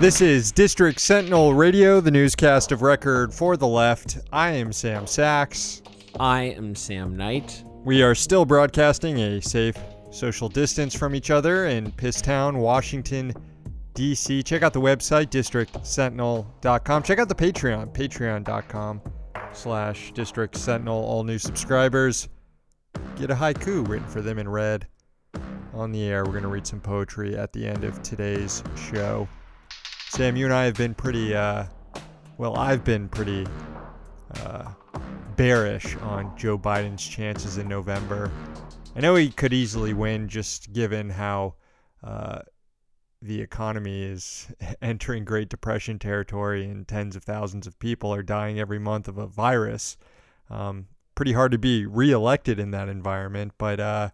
This is District Sentinel Radio, the newscast of record for the left. I am Sam Sachs. I am Sam Knight. We are still broadcasting a safe social distance from each other in Pisstown, Washington, D.C. Check out the website, districtsentinel.com. Check out the Patreon, patreon.com slash District Sentinel. All new subscribers get a haiku written for them in red on the air. We're going to read some poetry at the end of today's show. Sam, you and I have been pretty, uh, well, I've been pretty uh, bearish on Joe Biden's chances in November. I know he could easily win just given how uh, the economy is entering Great Depression territory and tens of thousands of people are dying every month of a virus. Um, pretty hard to be reelected in that environment, but uh,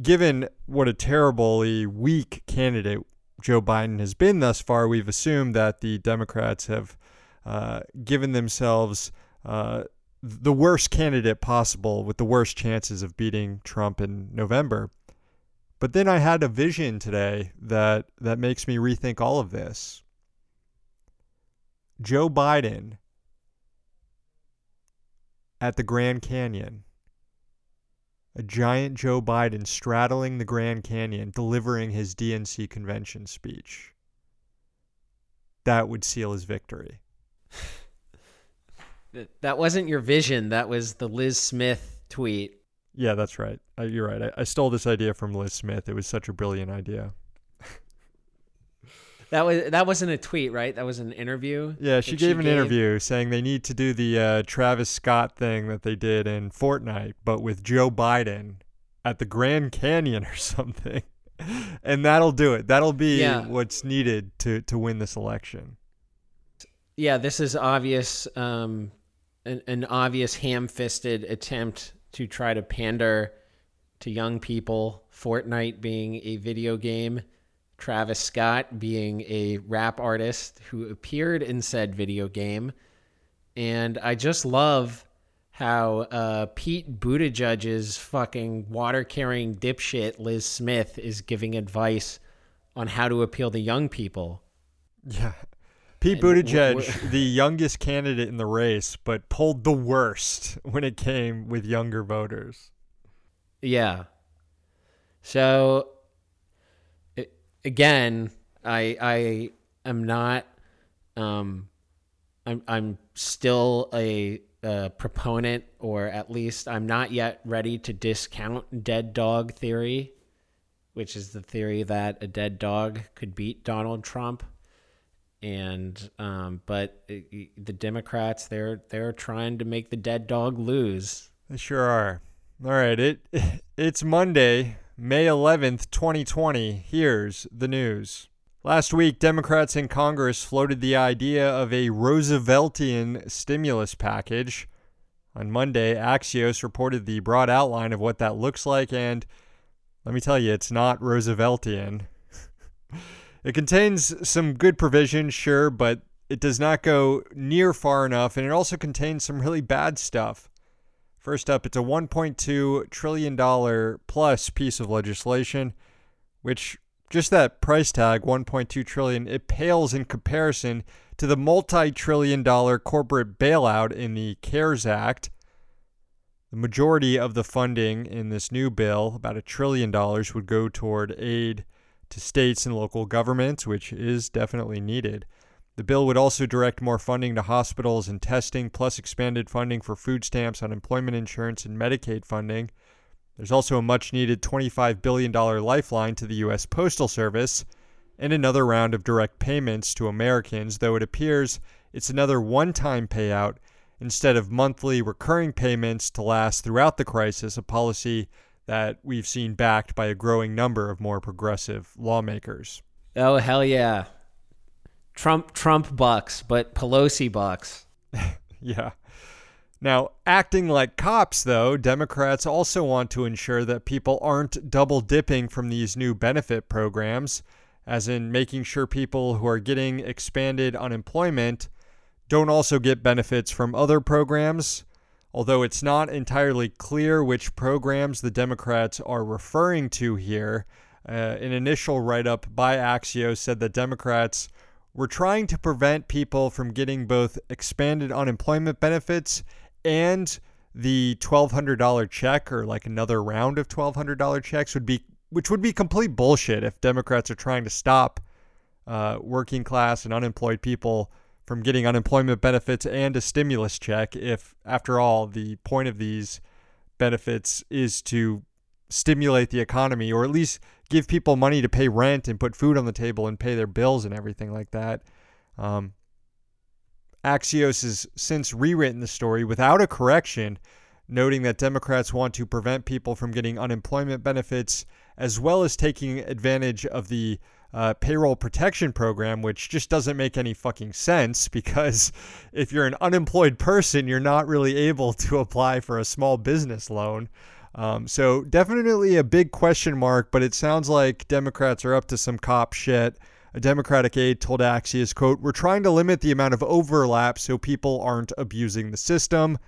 given what a terribly weak candidate Joe Biden has been thus far, we've assumed that the Democrats have uh, given themselves uh, the worst candidate possible with the worst chances of beating Trump in November. But then I had a vision today that, that makes me rethink all of this. Joe Biden at the Grand Canyon a giant Joe Biden straddling the Grand Canyon delivering his DNC convention speech. That would seal his victory. that wasn't your vision. That was the Lis Smith tweet. Yeah, that's right. You're right. I, I stole this idea from Lis Smith. It was such a brilliant idea. That was that wasn't a tweet, right? That was an interview. Yeah, she gave she an gave? interview saying they need to do the uh, Travis Scott thing that they did in Fortnite, but with Joe Biden at the Grand Canyon or something, and that'll do it. That'll be yeah. what's needed to to win this election. Yeah, this is obvious. Um, an, an obvious ham-fisted attempt to try to pander to young people. Fortnite being a video game Travis Scott being a rap artist who appeared in said video game. And I just love how uh, Pete Buttigieg's fucking water carrying dipshit Lis Smith is giving advice on how to appeal to young people. Yeah. Pete Buttigieg, the youngest candidate in the race, but pulled the worst when it came with younger voters. Yeah. So again, I I am not um I'm I'm still a, a proponent or at least I'm not yet ready to discount dead dog theory, which is the theory that a dead dog could beat Donald Trump. And um, but it, the Democrats they're they're trying to make the dead dog lose. They sure are. All right, it it's Monday, May 11th, 2020. Here's the news. Last week, Democrats in Congress floated the idea of a Rooseveltian stimulus package. On Monday, Axios reported the broad outline of what that looks like, and let me tell you, it's not Rooseveltian. it contains some good provisions, sure, but it does not go near far enough, and it also contains some really bad stuff. First up, it's a $1.2 trillion plus piece of legislation, which just that price tag, 1.2 trillion, it pales in comparison to the multi-trillion dollar corporate bailout in the CARES Act. The majority of the funding in this new bill, about a trillion dollars, would go toward aid to states and local governments, which is definitely needed. The bill would also direct more funding to hospitals and testing, plus expanded funding for food stamps, unemployment insurance, and Medicaid funding. There's also a much needed $25 billion lifeline to the U.S. Postal Service and another round of direct payments to Americans, though it appears it's another one time payout instead of monthly recurring payments to last throughout the crisis, a policy that we've seen backed by a growing number of more progressive lawmakers. Oh, hell yeah. Trump Trump bucks, but Pelosi bucks. yeah. Now, acting like cops, though, Democrats also want to ensure that people aren't double dipping from these new benefit programs, as in making sure people who are getting expanded unemployment don't also get benefits from other programs. Although it's not entirely clear which programs the Democrats are referring to here, uh, an initial write up by Axios said that Democrats were trying to prevent people from getting both expanded unemployment benefits and the $1200 check or like another round of $1200 checks would be which would be complete bullshit if Democrats are trying to stop uh, working class and unemployed people from getting unemployment benefits and a stimulus check if after all the point of these benefits is to stimulate the economy or at least give people money to pay rent and put food on the table and pay their bills and everything like that. Um, Axios has since rewritten the story without a correction, noting that Democrats want to prevent people from getting unemployment benefits as well as taking advantage of the uh, payroll protection program, which just doesn't make any fucking sense because if you're an unemployed person, you're not really able to apply for a small business loan. Um, so definitely a big question mark, but it sounds like Democrats are up to some cop shit. A Democratic aide told Axios, quote, We're trying to limit the amount of overlap so people aren't abusing the system.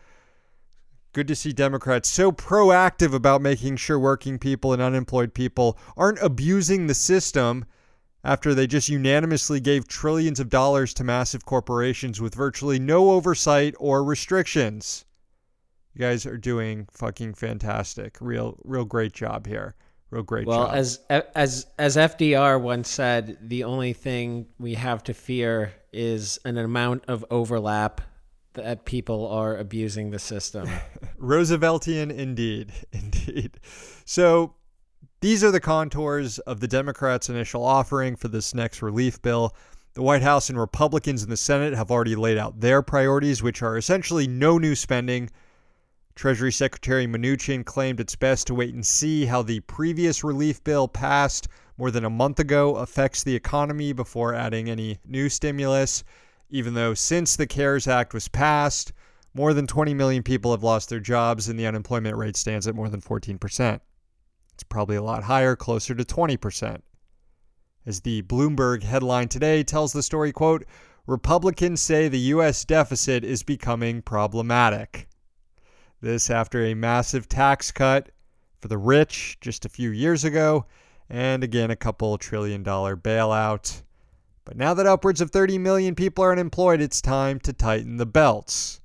Good to see Democrats so proactive about making sure working people and unemployed people aren't abusing the system after they just unanimously gave trillions of dollars to massive corporations with virtually no oversight or restrictions. You guys are doing fucking fantastic. Real, real great job here. Real great well, job. Well, as as as FDR once said, the only thing we have to fear is an amount of overlap that people are abusing the system. Rooseveltian indeed. Indeed. So these are the contours of the Democrats' initial offering for this next relief bill. The White House and Republicans in the Senate have already laid out their priorities, which are essentially no new spending Treasury Secretary Mnuchin claimed it's best to wait and see how the previous relief bill passed more than a month ago affects the economy before adding any new stimulus, even though since the CARES Act was passed, more than 20 million people have lost their jobs and the unemployment rate stands at more than 14%. It's probably a lot higher, closer to 20%. As the Bloomberg headline today tells the story, quote, Republicans say the US deficit is becoming problematic. This after a massive tax cut for the rich just a few years ago, and again, a couple trillion dollar bailout. But now that upwards of 30 million people are unemployed, it's time to tighten the belts.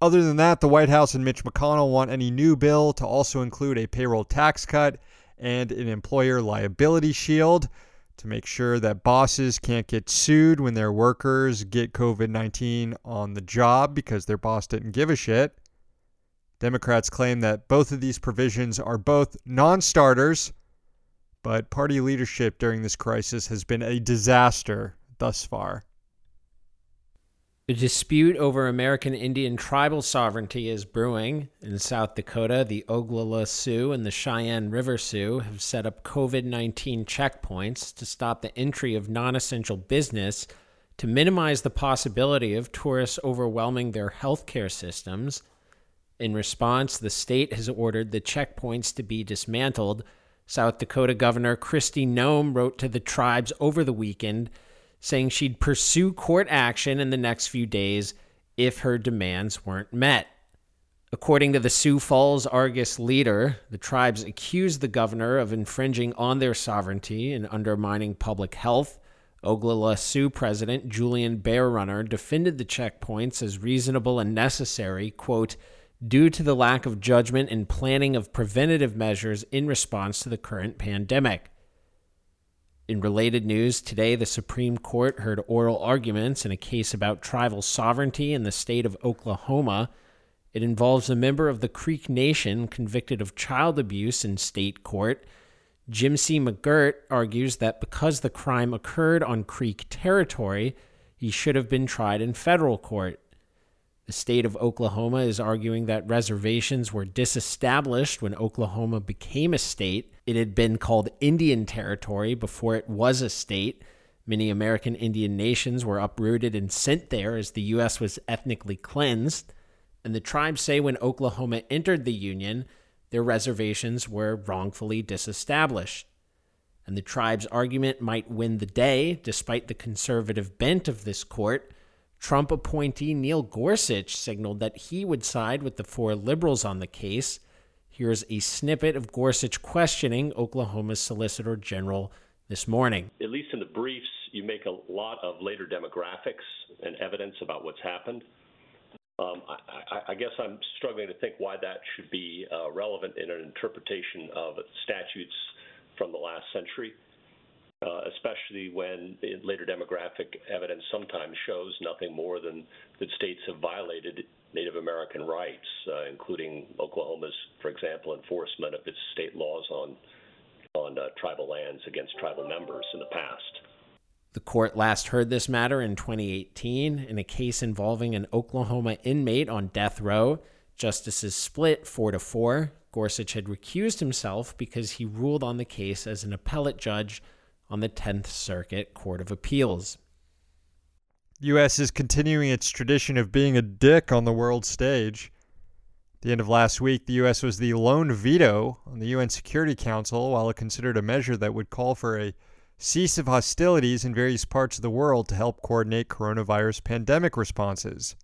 Other than that, the White House and Mitch McConnell want any new bill to also include a payroll tax cut and an employer liability shield to make sure that bosses can't get sued when their workers get COVID 19 on the job because their boss didn't give a shit. Democrats claim that both of these provisions are both non starters, but party leadership during this crisis has been a disaster thus far. A dispute over American Indian tribal sovereignty is brewing. In South Dakota, the Oglala Sioux and the Cheyenne River Sioux have set up COVID 19 checkpoints to stop the entry of non essential business to minimize the possibility of tourists overwhelming their healthcare systems in response, the state has ordered the checkpoints to be dismantled. South Dakota Governor Kristi Noem wrote to the tribes over the weekend saying she'd pursue court action in the next few days if her demands weren't met. According to the Sioux Falls Argus leader, the tribes accused the governor of infringing on their sovereignty and undermining public health. Oglala Sioux President Julian Bear Runner defended the checkpoints as reasonable and necessary, quote, due to the lack of judgment and planning of preventative measures in response to the current pandemic. In related news, today the Supreme Court heard oral arguments in a case about tribal sovereignty in the state of Oklahoma. It involves a member of the Creek Nation convicted of child abuse in state court. Jimcy McGirt argues that because the crime occurred on Creek territory, he should have been tried in federal court. The state of Oklahoma is arguing that reservations were disestablished when Oklahoma became a state. It had been called Indian Territory before it was a state. Many American Indian nations were uprooted and sent there as the U.S. was ethnically cleansed. And the tribes say when Oklahoma entered the Union, their reservations were wrongfully disestablished. And the tribe's argument might win the day, despite the conservative bent of this court Trump appointee Neil Gorsuch signaled that he would side with the four liberals on the case. Here's a snippet of Gorsuch questioning Oklahoma's Solicitor General this morning. At least in the briefs, you make a lot of later demographics and evidence about what's happened. Um, I, I, guess I'm struggling to think why that should be uh, relevant in an interpretation of statutes from the last century, uh, especially when later demographic evidence sometimes shows nothing more than that states have violated Native American rights, uh, including Oklahoma's, for example, enforcement of its state laws on on uh, tribal lands against tribal members in the past. The court last heard this matter in 2018 in a case involving an Oklahoma inmate on death row. Justices split 4 to 4. Gorsuch had recused himself because he ruled on the case as an appellate judge on the 10th Circuit Court of Appeals. U.S. is continuing its tradition of being a dick on the world stage. At the end of last week, the U.S. was the lone veto on the UN Security Council while it considered a measure that would call for a cease of hostilities in various parts of the world to help coordinate coronavirus pandemic responses.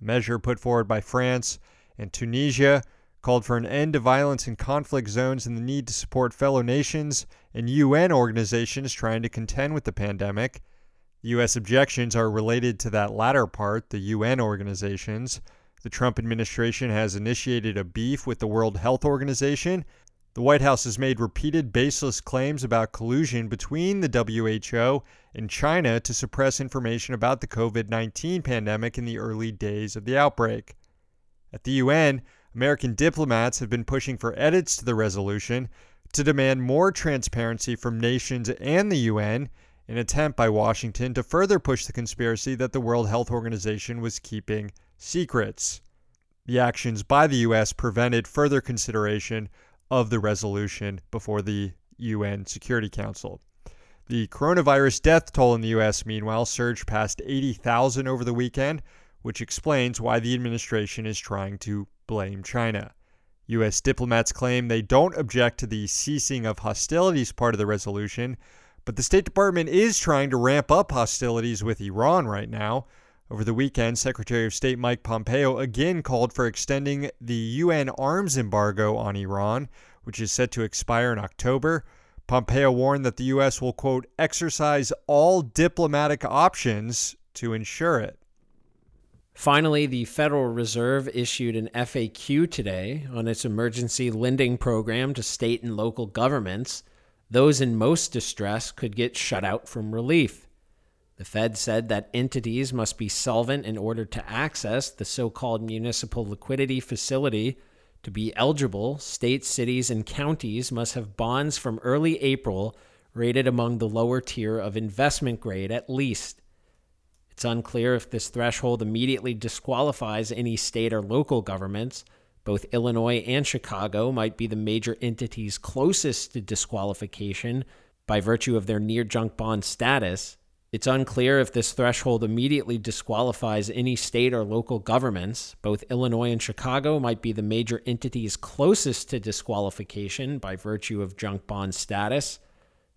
A measure put forward by France and Tunisia called for an end to violence in conflict zones and the need to support fellow nations and UN organizations trying to contend with the pandemic U.S. objections are related to that latter part, the UN organizations. The Trump administration has initiated a beef with the World Health Organization. The White House has made repeated baseless claims about collusion between the WHO and China to suppress information about the COVID 19 pandemic in the early days of the outbreak. At the UN, American diplomats have been pushing for edits to the resolution to demand more transparency from nations and the UN an attempt by Washington to further push the conspiracy that the World Health Organization was keeping secrets. The actions by the U.S. prevented further consideration of the resolution before the UN Security Council. The coronavirus death toll in the U.S., meanwhile, surged past 80,000 over the weekend, which explains why the administration is trying to blame China. U.S. diplomats claim they don't object to the ceasing of hostilities part of the resolution, but the State Department is trying to ramp up hostilities with Iran right now. Over the weekend, Secretary of State Mike Pompeo again called for extending the UN arms embargo on Iran, which is set to expire in October. Pompeo warned that the U.S. will, quote, exercise all diplomatic options to ensure it. Finally, the Federal Reserve issued an FAQ today on its emergency lending program to state and local governments. Those in most distress could get shut out from relief. The Fed said that entities must be solvent in order to access the so called municipal liquidity facility. To be eligible, states, cities, and counties must have bonds from early April rated among the lower tier of investment grade at least. It's unclear if this threshold immediately disqualifies any state or local governments both Illinois and Chicago might be the major entities closest to disqualification by virtue of their near junk bond status. It's unclear if this threshold immediately disqualifies any state or local governments. Both Illinois and Chicago might be the major entities closest to disqualification by virtue of junk bond status.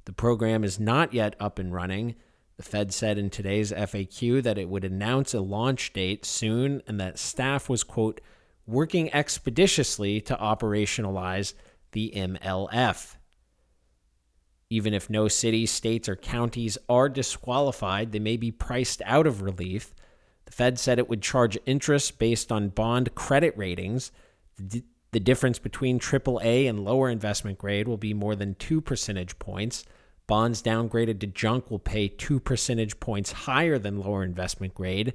The program is not yet up and running. The Fed said in today's FAQ that it would announce a launch date soon and that staff was, quote, working expeditiously to operationalize the MLF. Even if no cities, states, or counties are disqualified, they may be priced out of relief. The Fed said it would charge interest based on bond credit ratings. The, difference between AAA and lower investment grade will be more than two percentage points. Bonds downgraded to junk will pay two percentage points higher than lower investment grade.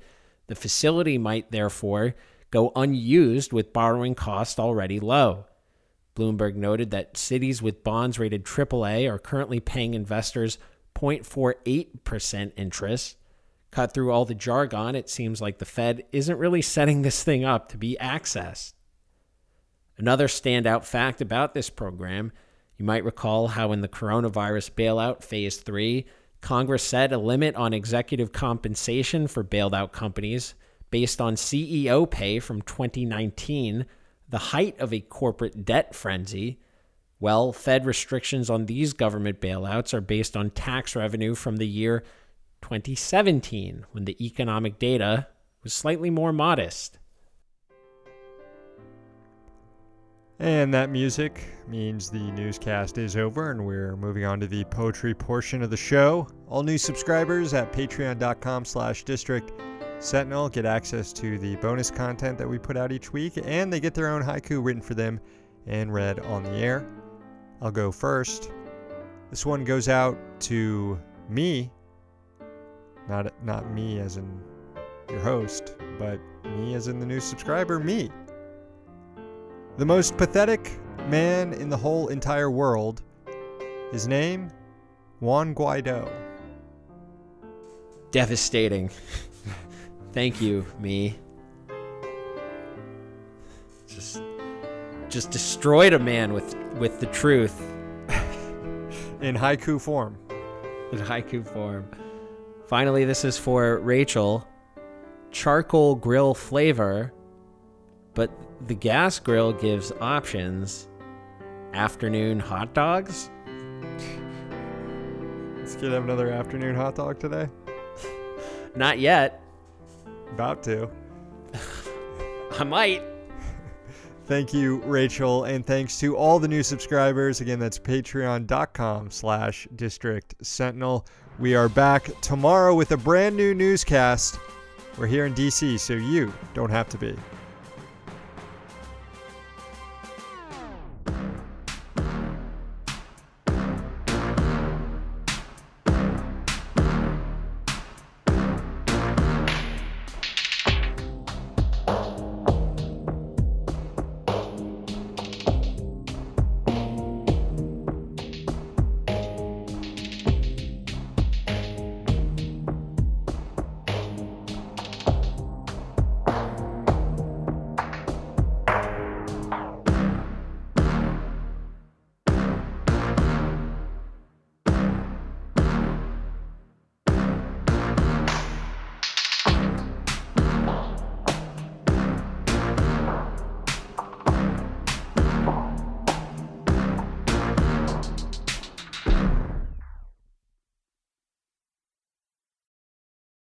The facility might, therefore, go unused with borrowing costs already low. Bloomberg noted that cities with bonds rated AAA are currently paying investors 0.48% interest. Cut through all the jargon, it seems like the Fed isn't really setting this thing up to be accessed. Another standout fact about this program you might recall how in the coronavirus bailout phase 3, Congress set a limit on executive compensation for bailed out companies based on CEO pay from 2019, the height of a corporate debt frenzy. Well, Fed restrictions on these government bailouts are based on tax revenue from the year 2017, when the economic data was slightly more modest. And that music means the newscast is over and we're moving on to the poetry portion of the show. All new subscribers at patreon.com slash district sentinel get access to the bonus content that we put out each week and they get their own haiku written for them and read on the air. I'll go first. This one goes out to me, not not me as in your host, but me as in the new subscriber, me. The most pathetic man in the whole entire world. His name, Juan Guaido. Devastating. Thank you, me. Just just destroyed a man with with the truth in haiku form. In haiku form. Finally, this is for Rachel. Charcoal grill flavor, but the gas grill gives options. Afternoon hot dogs? Kid have another afternoon hot dog today? Not yet. About to. I might. Thank you, Rachel, and thanks to all the new subscribers. Again, that's patreon.com slash district sentinel. We are back tomorrow with a brand new newscast. We're here in DC, so you don't have to be.